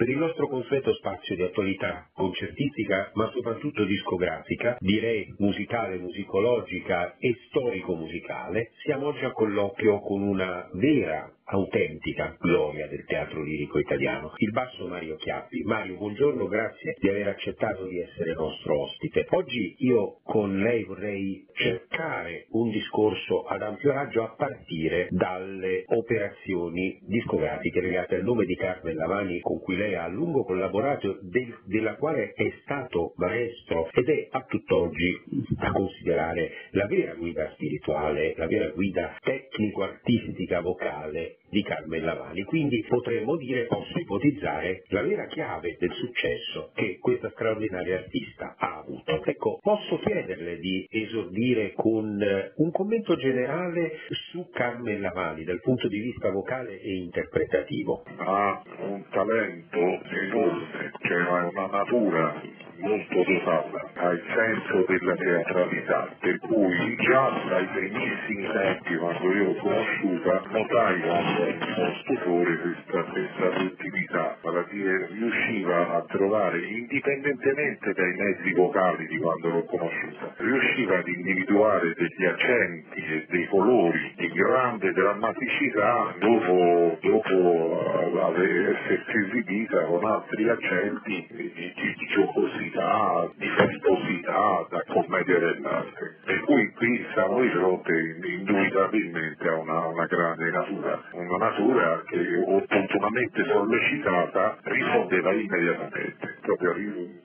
per il nostro consueto spazio di attualità concertistica, ma soprattutto discografica, direi musicale, musicologica e storico-musicale, siamo oggi a colloquio con una vera autentica gloria del teatro lirico italiano, il basso Mario Chiappi. Mario, buongiorno, grazie di aver accettato di essere nostro ospite. Oggi io con lei vorrei cercare un discorso ad ampio raggio a partire dalle operazioni discografiche legate al nome di Carmen Lavani con cui lei ha a lungo collaborato, del, della quale è stato maestro ed è a tutt'oggi da considerare la vera guida spirituale, la vera guida tecnico-artistica vocale di Carmen Lavani. Quindi potremmo dire, posso ipotizzare, la vera chiave del successo che questa straordinaria artista ha avuto. Ecco, posso chiederle di esordire con eh, un commento generale su Carmen Lavani dal punto di vista vocale e interpretativo. Ha un talento enorme, ha una natura molto dotata, ha il senso della teatralità, per cui già dai primissimi tempi, quando io l'ho conosciuta, notai stupore questa, questa sottilità, vale a dire riusciva a trovare, indipendentemente dai mezzi vocali di quando l'ho conosciuta, riusciva ad individuare degli accenti e dei colori di grande drammaticità dopo, essersi esibita con altri accenti di, di, giocosità, di festosità, da commedia dell'arte. Per cui qui siamo di fronte indubitabilmente a una, una grande natura, una natura che opportunamente sollecitata rispondeva immediatamente, proprio,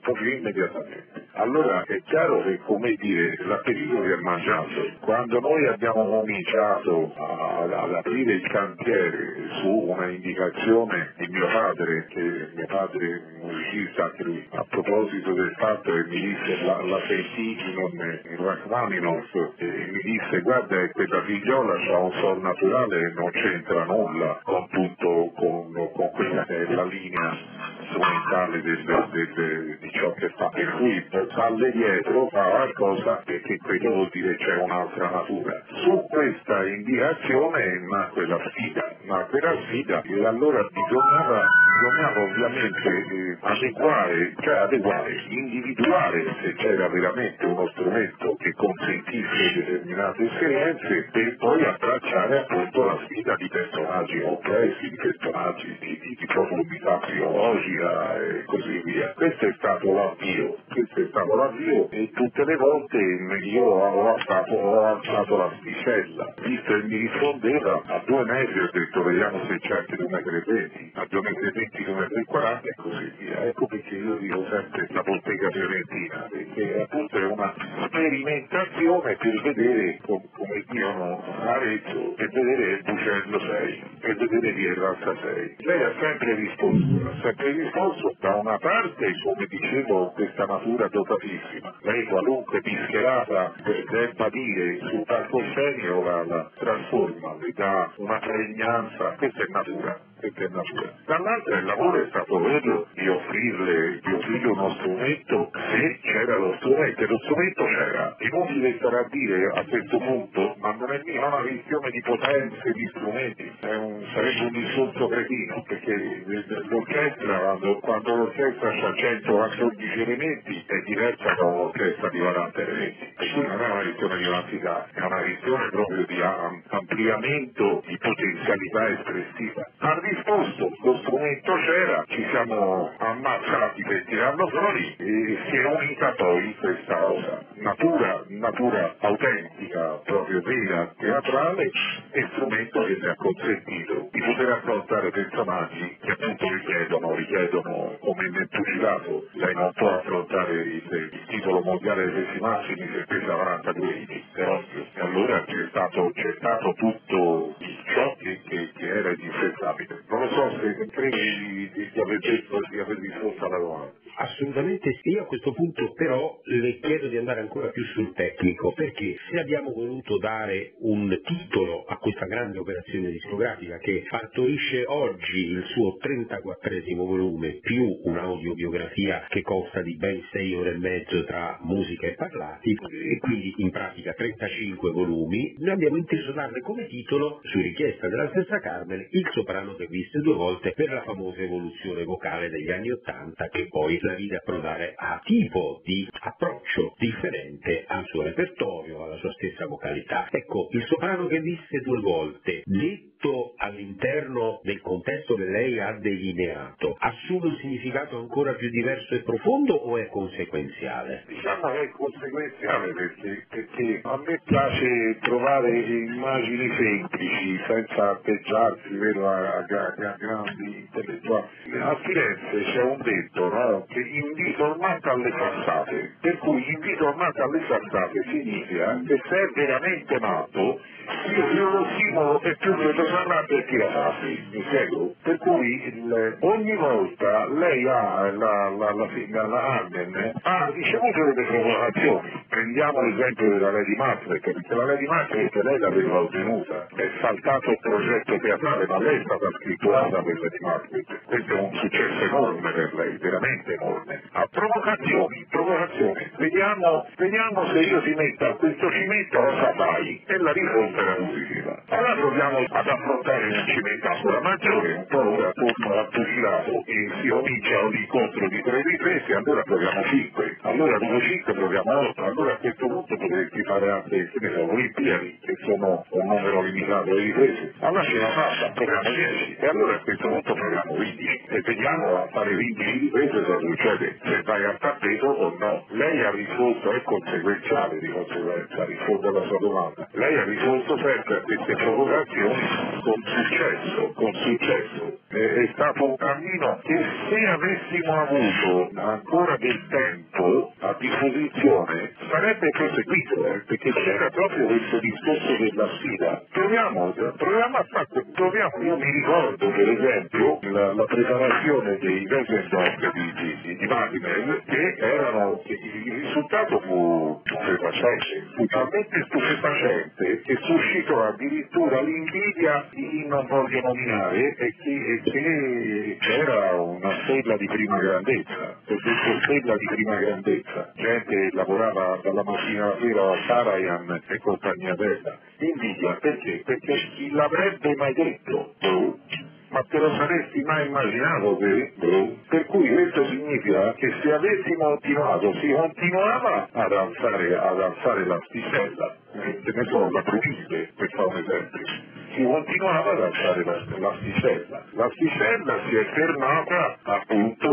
proprio immediatamente. Allora è chiaro che, come dire, l'appetito vi è mangiato. Quando noi abbiamo cominciato ad aprire il cantiere su una indicazione di mio padre, che mio padre musicista anche lui, a proposito del fatto che mi disse la, la Sentiginon in Rachmaninoff, e mi disse guarda questa figliola ha un sol naturale e non c'entra nulla con tutto, con, con quella che è la linea strumentale del, del, del, di ciò che fa. Per cui portarle dietro fa qualcosa perché quello vuol dire c'è un'altra natura. Su questa indicazione nacque la sfida, nacque la sfida e allora bisognava, bisognava ovviamente eh, adeguare, cioè adeguare, individuare se c'era veramente uno strumento che consentisse determinate esperienze e poi abbracciare appunto la sfida di personaggi complessi, di personaggi di, di, di profondità psicologica e così via. Questo è stato l'avvio, questo è stato l'avvio e tutte le volte io ho alzato, ho alzato l'asticella, visto che mi rispondeva a due metri ho detto vediamo se c'è anche due metri e venti, a due metri e venti, due metri e quaranta e così via. Ecco perché io dico sempre la bottega fiorentina, perché appunto è una sperimentazione per vedere come dicono Arezzo, per vedere il Bucello 6, chi è l'altra 6. Lei ha sempre risposto, ha sempre risposto da una parte, come dicevo, questa natura dotatissima. Lei qualunque bischerata debba dire sul palcoscenico la, la trasforma, le dà una pregnanza, questa è natura natura. Dall'altra il lavoro è stato quello di offrirle, di offrirle uno strumento se c'era lo strumento, e lo strumento c'era. Inutile stare a dire a questo punto, ma non è una questione di potenze di strumenti, un, sarebbe un insulto cretino, perché l'orchestra, quando, quando l'orchestra ha 114 elementi, è diversa da un'orchestra di 40 elementi. E qui non è una questione di quantità, è una questione proprio di ampliamento di potenzialità espressiva. Ha risposto, lo strumento c'era, ci siamo ammazzati per tirarlo fuori e si è unita poi questa cosa. Natura, natura autentica, proprio vera, teatrale e strumento che mi ha consentito di poter affrontare personaggi che appunto richiedono, richiedono come nel pugilato, lei non può affrontare il, il titolo mondiale dei pesi massimi se pesa 42 kg, è ovvio. E allora c'è stato, c'è stato tutto che, che, che era indispensabile. Non lo so se credi di, di, aver risposto alla domanda. Assolutamente sì, io a questo punto però le chiedo di andare ancora più sul tecnico, perché se abbiamo voluto dare un titolo a questa grande operazione discografica che partorisce oggi il suo 34 volume più un'audiobiografia che consta di ben 6 ore e mezzo tra musica e parlati e quindi in pratica 35 volumi, noi abbiamo inteso darle come titolo, su richiesta della stessa Carmen, il soprano che visse due volte per la famosa evoluzione vocale degli anni Ottanta che poi la vide approdare a tipo di approccio differente al suo repertorio, alla sua stessa vocalità. Ecco, il soprano che visse due volte, detto all'interno del contesto che lei ha delineato, assume un significato ancora più diverso e profondo o è conseguenziale? Diciamo che è conseguenziale perché, perché a me piace trovare immagini semplici, senza atteggiarsi vero, a, a, a, grandi intellettuali. A Firenze c'è un detto no? che invito ormai alle farsate, per cui invito ormai alle farsate significa che se è veramente matto più lo stimolo e più vedo parlare per tirarsi, mi spiego? Per cui il, ogni volta lei ha, la, la, la, la Arden ha ricevuto delle provocazioni. Prendiamo l'esempio della Lady Macbeth, perché la Lady Macbeth lei l'aveva ottenuta, è saltato il progetto teatrale, ma lei è stata scritturata per Lady Macbeth. Questo è un successo enorme per lei, veramente enorme. Ha provocazioni, provocazioni. Vediamo, vediamo se io si metta questo cimento cosa fai? E la risposta era positiva. Allora proviamo ad affrontare un cimento ancora maggiore, un po' ora torno al pugilato e si comincia un incontro di tre riprese, allora proviamo 5. Allora dopo 5 proviamo 8, allora a questo punto potresti fare anche so, Olimpiadi, che sono un numero limitato di riprese. Allora ce la faccia, proviamo 10 e allora a questo punto proviamo 15 e vediamo a fare 15 riprese cosa succede, se vai al tappeto o no. Lei ha risposto, è conseguenziale di conseguenza, rispondo alla sua domanda. Lei ha risposto sempre a queste provocazioni con successo, con successo. È stato un cammino che se avessimo avuto ancora del tempo a disposizione sarebbe proseguito, eh, perché c'era proprio questo discorso della sfida. Proviamo, proviamo a fare, proviamo, io mi ricordo per esempio la, la preparazione dei Wesendorf di, di, di, Wagner che erano, che il risultato fu stupefacente, fu talmente stupefacente che suscitò addirittura l'invidia di chi non voglio nominare e che, che era una stella di prima grandezza, perché stella di prima grandezza, gente lavorava dalla mattina alla sera a Sarajan e compagnia bella. Invidia perché? Perché chi l'avrebbe mai detto? Ma te lo saresti mai immaginato te? Per cui questo significa che se avessimo continuato, si continuava ad alzare, ad alzare l'asticella, ce ne sono la proviste, per fare un esempio, si continuava ad alzare l'asticella. L'asticella si è fermata appunto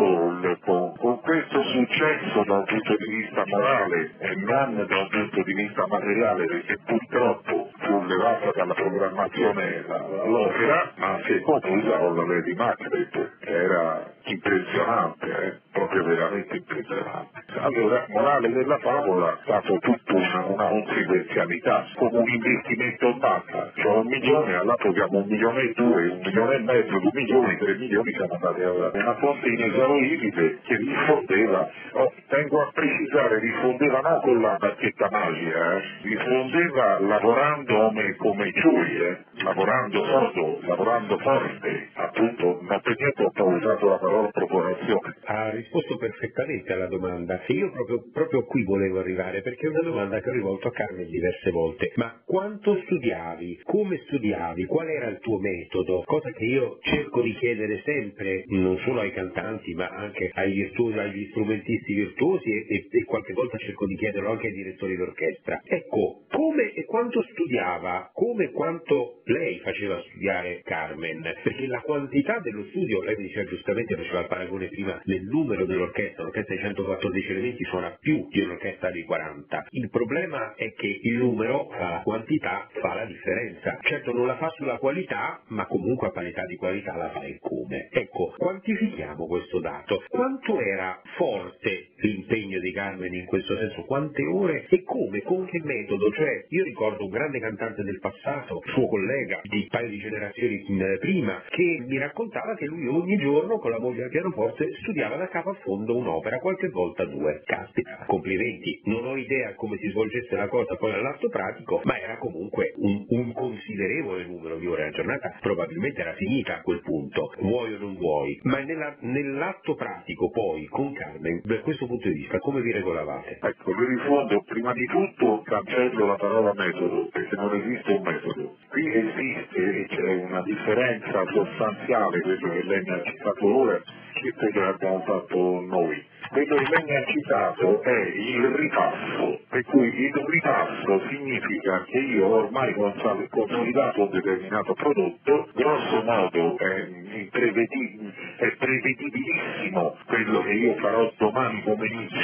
con, con questo successo da un punto di vista morale e non da un punto di vista materiale, perché purtroppo fu levata dalla programmazione l'opera, ma si è conclusa con la Lady Macbeth, era impressionante, eh? proprio veramente impressionante. Allora, morale della favola è stato tutta una, una conseguenzialità, come un investimento in banca, cioè un milione, allora troviamo un milione e due, un milione e mezzo, due milioni, tre milioni, siamo andati a una fonte inesauribile che rispondeva, oh, tengo a precisare, rispondeva non con la bacchetta magica, eh? rispondeva lavorando come, come Giui, eh? Lavorando sodo, lavorando forte, appunto, per niente ho usato la parola procurazione. Ha risposto perfettamente alla domanda e io proprio, proprio qui volevo arrivare perché è una domanda che ho rivolto a Carmen diverse volte. Ma quanto studiavi? Come studiavi? Qual era il tuo metodo? Cosa che io cerco di chiedere sempre, non solo ai cantanti ma anche virtuosi, agli strumentisti virtuosi e, e, e qualche volta cerco di chiederlo anche ai direttori d'orchestra. Ecco, come e quanto studiava? Come e quanto lei faceva studiare Carmen? Perché la quantità dello studio, lei diceva giustamente, faceva il paragone prima del numero dell'orchestra, l'orchestra di 114 elementi suona più di un'orchestra di 40. Il problema è che il numero, la quantità, fa la differenza. Certo non la fa sulla qualità, ma comunque a parità di qualità la fa e come. Ecco, quantifichiamo questo dato. Quanto era forte l'impegno di Carmen in questo senso? Quante ore e come? Con che metodo? Cioè, io ricordo un grande cantante del passato, suo collega, collega di un paio di generazioni mm, prima, che mi raccontava che lui ogni giorno con la moglie al pianoforte studiava da capo a fondo un'opera, qualche volta due. Caspita, complimenti. Non ho idea come si svolgesse la cosa poi all'atto pratico, ma era comunque un, un considerevole numero di ore a giornata, probabilmente era finita a quel punto, vuoi o non vuoi. Ma nella, nell'atto pratico poi con Carmen, da questo punto di vista, come vi regolavate? Ecco, vi rispondo prima di tutto cancello la parola metodo, perché non esiste un metodo. Qui esiste e c'è una differenza sostanziale, quello che lei mi ha citato ora, e quello che abbiamo fatto noi. Quello che lei mi ha citato è il ripasso, per cui il ripasso significa che io ormai consolidato un determinato prodotto, grosso modo è, è prevedibilissimo quello che io farò domani pomeriggio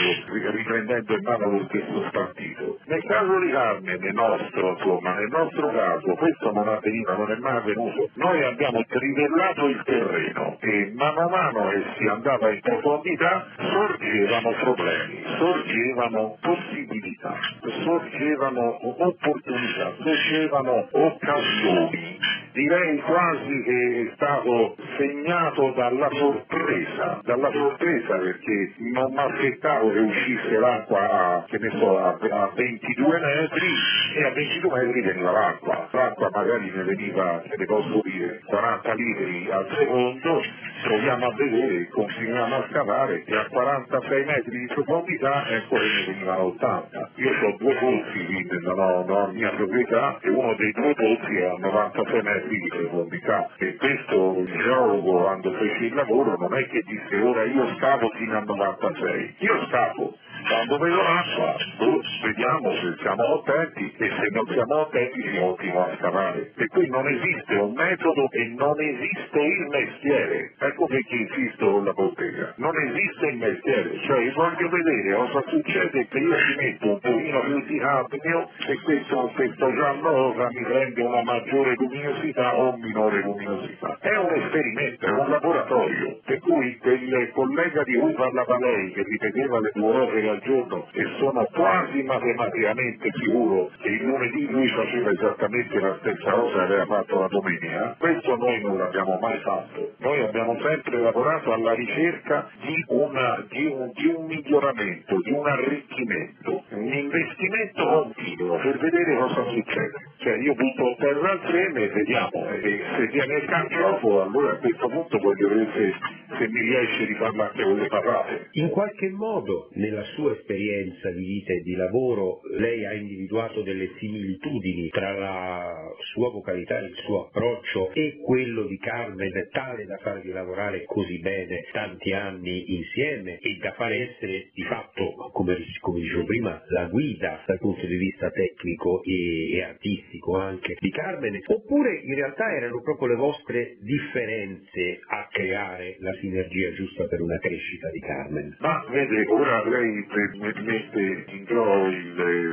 riprendendo in mano lo stesso partito. Nel caso di Carmen, nel nostro, insomma, nel nostro caso, questo non avveniva, non è mai avvenuto. Noi abbiamo trivellato il terreno e mano a mano che si andava in profondità sorgevano problemi, sorgevano possibilità, sorgevano opportunità, sorgevano occasioni. Direi quasi che è stato segnato dalla sorpresa, dalla sorpresa perché non mi aspettavo che uscisse l'acqua a, so, a, a 22 metri e a 22 metri veniva l'acqua. L'acqua magari ne veniva, se ne posso dire, 40 litri al secondo, proviamo a vedere, continuiamo a scavare e a 46 metri di profondità ecco che ne venivano 80. Io ho due pozzi qui nella, nella mia proprietà e uno dei due pozzi è a 96 metri di profondità e questo geologo quando fece il lavoro non è che disse ora io scavo fino a 96, io scavo quando vedo l'acqua, vediamo se siamo attenti e se non siamo attenti si continua a scavare. E qui non esiste un metodo e non esiste il mestiere. Ecco perché insisto con la bottega. Non esiste il mestiere, cioè voglio vedere cosa succede che io ci metto un pochino più di cadmio e questo, giallo mi prende una maggiore luminosità o minore luminosità. È un esperimento, è un laboratorio, per cui quel collega di cui parlava lei che ripeteva le due ore al giorno e sono quasi matematicamente sicuro che il lunedì lui faceva esattamente la stessa cosa che aveva fatto la domenica, questo noi non l'abbiamo mai fatto. Noi abbiamo sempre lavorato alla ricerca di, una, di, un, di un miglioramento, di un arricchimento, un investimento continuo per vedere cosa succede. Cioè io butto a terra il seme e vediamo, e se viene il carciofo allora a questo punto voglio vedere se, se mi riesce di farlo anche con le patate. In qualche modo nella sua esperienza di vita e di lavoro lei ha individuato delle similitudini tra la sua vocalità, il suo approccio e quello di Carmen tale da farvi lavorare così bene tanti anni insieme e da fare essere di fatto, come, come dicevo prima, la guida dal punto di vista tecnico e, e artistico anche di Carmen, oppure in realtà erano proprio le vostre differenze a creare la sinergia giusta per una crescita di Carmen? Ma vede, ora lei mette in gioco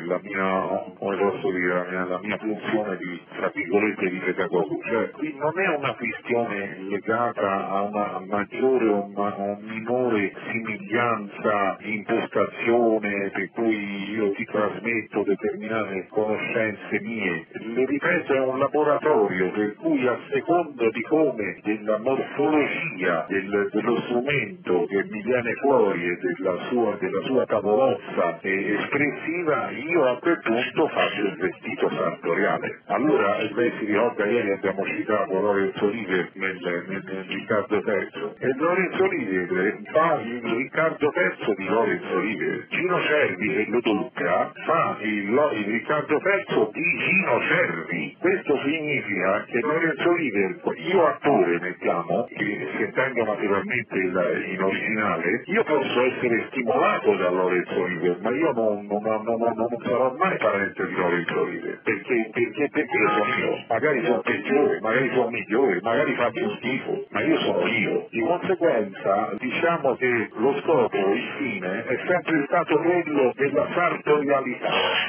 la mia, come posso dire, la mia, la mia funzione di, tra virgolette, di pedagogo. Cioè, non è una questione legata a una maggiore o una minore somiglianza di impostazione per cui io ti trasmetto determinate conoscenze mie. Le ripeto, è un laboratorio per cui a seconda di come della morfologia del, dello strumento che mi viene fuori e della sua, della sua tavolozza espressiva, io a quel punto faccio il vestito sartoriale. Allora, lei si ricorda, ieri abbiamo citato Lorenzo Rive nel, nel, nel Riccardo III, e Lorenzo Rive fa il Riccardo III di Lorenzo Rive, Gino Cervi che lo tocca fa il, il Riccardo III di Gino Cervi. Questo significa che Lorenzo Rive, io attore mettiamo, che sentendo naturalmente il, in originale, io posso essere stimolato da Lorenzo River, ma io non, non, non, non, sarò mai parente di Lorenzo River, perché, perché, perché io sono io, magari sono peggiore, magari sono migliore, magari faccio schifo, ma io sono io. Di conseguenza diciamo che lo scopo, il fine, è sempre stato quello della sartorialità,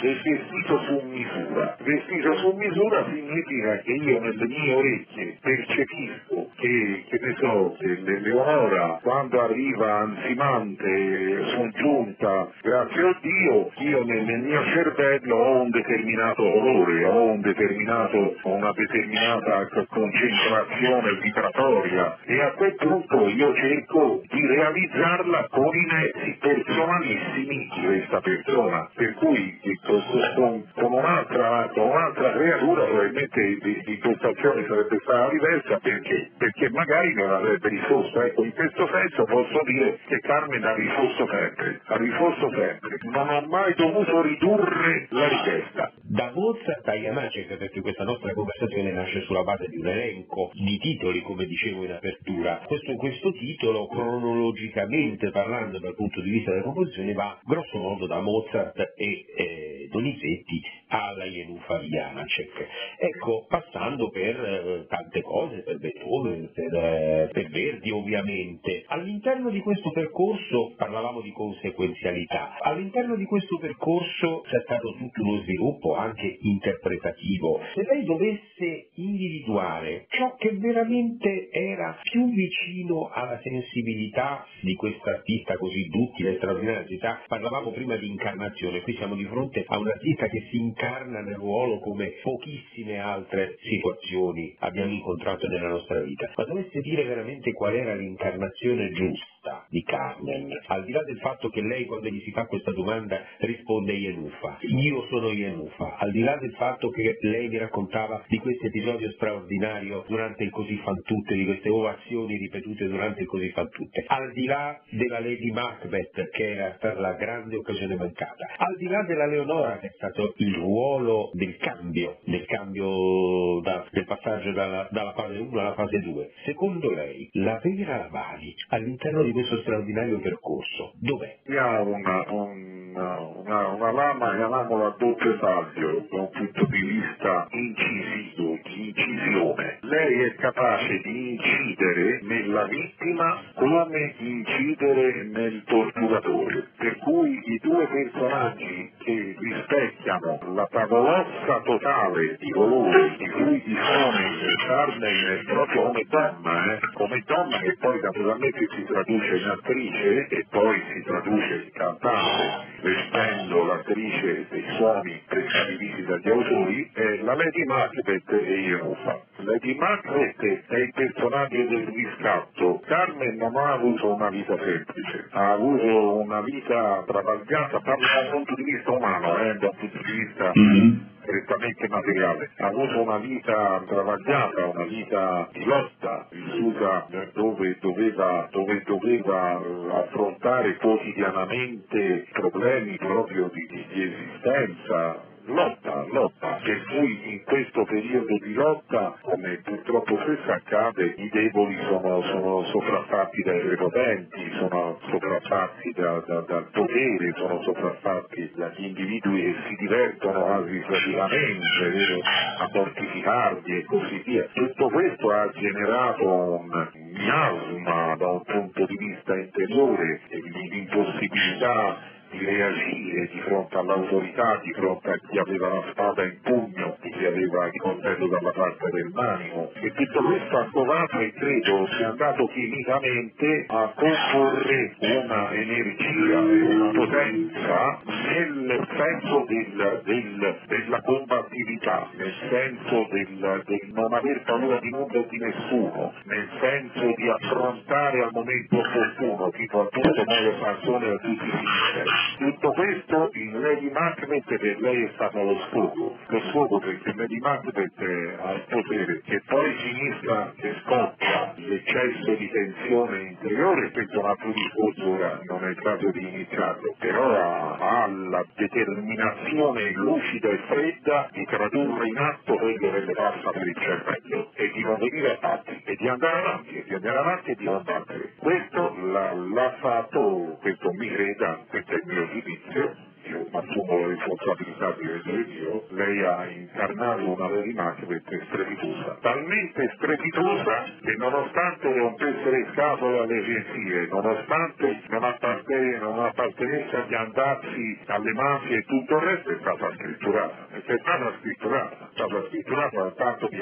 del vestito su misura. Vestito su misura significa che io nelle mie orecchie percepisco che che, che ne so, Leonora quando arriva ansimante su giunta, grazie a Dio, io nel, nel mio cervello ho un determinato colore, ho un determinato, una determinata concentrazione vibratoria. E a quel punto io cerco di realizzarla con i mezzi personalissimi di questa persona, per cui un'altra, un'altra creatura probabilmente l'impostazione sarebbe stata diversa perché? perché magari non avrebbe risposto. Ecco, in questo senso posso dire che Carmen ha risposto sempre, ha risposto sempre, non ho mai dovuto ridurre la richiesta. Da Mozart a Janacek, perché questa nostra conversazione nasce sulla base di un elenco di titoli, come dicevo in apertura. Questo, questo titolo, cronologicamente parlando dal punto di vista della composizione, va grosso modo da Mozart e eh, Donizetti alla Jenufa di Janacek. Ecco, passando per eh, tante cose, per Beethoven, per, eh, per Verdi ovviamente. All'interno di questo percorso parlavamo di conseguenzialità, all'interno di questo percorso c'è stato tutto uno sviluppo anche interpretativo. Se lei dovesse individuare ciò che veramente era più vicino alla sensibilità di quest'artista così duttile e straordinaria, parlavamo prima di incarnazione, qui siamo di fronte a un artista che si incarna nel ruolo come pochissime altre situazioni abbiamo incontrato nella nostra vita, ma dovesse dire veramente qual era l'incarnazione giusta di Carmen, al di là del fatto che lei quando gli si fa questa domanda risponde Ienufa, io sono Ienufa, al di là del fatto che lei mi raccontava di questo episodio straordinario durante il Così fan tutte, di queste ovazioni ripetute durante il Così fan tutte, al di là della Lady Macbeth che era stata la grande occasione mancata, al di là della Leonora che è stato il ruolo del cambio, del cambio da, del passaggio dalla, dalla fase 1 alla fase 2, secondo lei la vera Lavani all'interno di questo straordinario percorso dov'è? Ha una, una, una, una lama, chiamiamola a doppio taglio, da un punto di vista incisivo, di incisione. Lei è capace di incidere nella vittima come incidere nel torturatore. Per cui i due personaggi che rispecchiano la tavolozza totale di colori di cui dispone Carmen proprio come donna, eh? come donna che poi naturalmente si traduce in attrice e poi si traduce in cantante, vestendo l'attrice dei suoni prestabiliti dagli autori, è la Lady Macbeth e Ienufa. Lady Macbeth è il personaggio del riscatto. Carmen non ha avuto una vita semplice, ha avuto una vita travagliata, parlo da un punto di vista umano, eh, da un punto di vista mm-hmm strettamente materiale, ha avuto una vita travagliata, una vita di lotta, vissuta dove doveva, dove doveva eh, affrontare quotidianamente problemi proprio di, di esistenza, lotta, lotta, periodo di lotta, come purtroppo spesso accade, i deboli sono, sono sopraffatti dai prepotenti, sono sopraffatti da, da, dal potere, sono sopraffatti dagli individui che si divertono quasi praticamente a mortificarli e così via. Tutto questo ha generato un miasma da un punto di vista interiore, l'impossibilità di reagire di fronte all'autorità, di fronte a chi aveva la spada in pugno, di chi aveva il coltello dalla parte del manimo. E tutto questo ha covato e credo sia andato chimicamente a comporre una energia e una potenza nel senso del, del, della combattività, nel senso del, del non aver paura di nulla e di nessuno, nel senso di affrontare al momento opportuno, tipo appunto Mario Sansone a tutti i finiti. Tutto questo in Lady Macbeth per lei è stato lo sfogo, lo sfogo perché Lady Macbeth ha il potere che poi finisca che scoppia l'eccesso di tensione interiore, questo è un altro discorso ora non è il caso di iniziarlo, però ha, ha la determinazione lucida e fredda di tradurre in atto quello che le passa per il cervello e di non venire a patti e di andare avanti e di andare avanti e di combattere. Questo l'ha, fatto, questo mi creda, questo è mio giudizio, io assumo la responsabilità di vedere io, lei ha incarnato una Lady Macbeth strepitosa, talmente strepitosa che nonostante rompesse le scatole alle agenzie, nonostante non, apparten- non appartenesse agli andazzi alle mafie e tutto il resto è stata scritturata, è stata scritturata, è stata scritturata da tanto di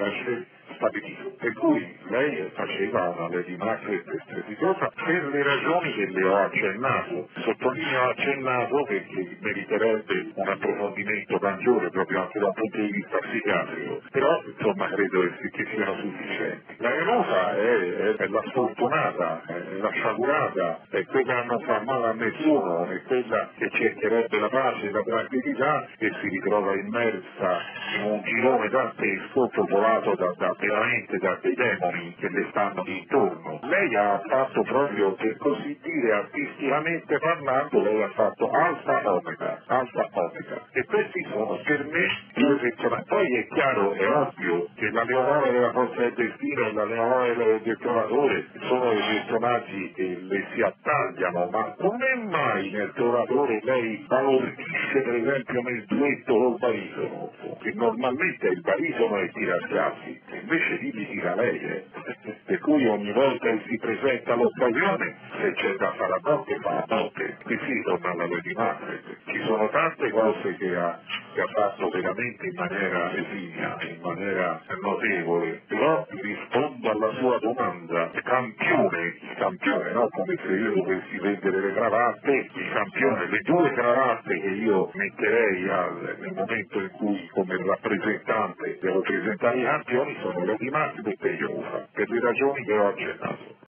stabilito. Per cui lei faceva una Lady Macbeth strepitosa per le ragioni che le ho accennato. Sottolineo accennato perché meriterebbe un approfondimento maggiore proprio anche da un punto di vista psichiatrico, però insomma credo che siano sufficienti. La Venosa è, è la sfortunata, è la sciagurata, è quella che non fa male a nessuno, è quella che cercherebbe la pace la tranquillità e si ritrova immersa in un girone dantesco popolato da, da, veramente da dei demoni che le stanno intorno. Lei ha fatto proprio, per così dire, artisticamente parlando, lei ha fatto alfa omega, alfa omega. E questi sono per me. Poi è chiaro, è ovvio, che la leonora della forza del destino e la leonora del trovatore sono i personaggi che le si attagliano, ma come mai nel trovatore lei balordisce per esempio nel duetto col barisono? Che normalmente il barisono è tirarsi, invece lì li tira lei, eh? per cui ogni volta che si presenta l'occasione, se c'è da fare a botte fa a botte, e si ritorna alla Lady Macbeth. Ci sono tante cose che ha, che ha fatto veramente in maniera esigua, in maniera notevole, però rispondo alla sua domanda, campione, il campione, no? come se io dovessi vendere le cravatte, il campione, le due cravatte che io metterei al, nel momento in cui come rappresentante devo presentare i campioni sono Lady Macbeth e Iofa, per le ragioni che ho accennato.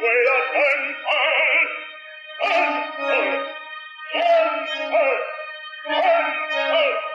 为了恩爱恩爱恩爱恩爱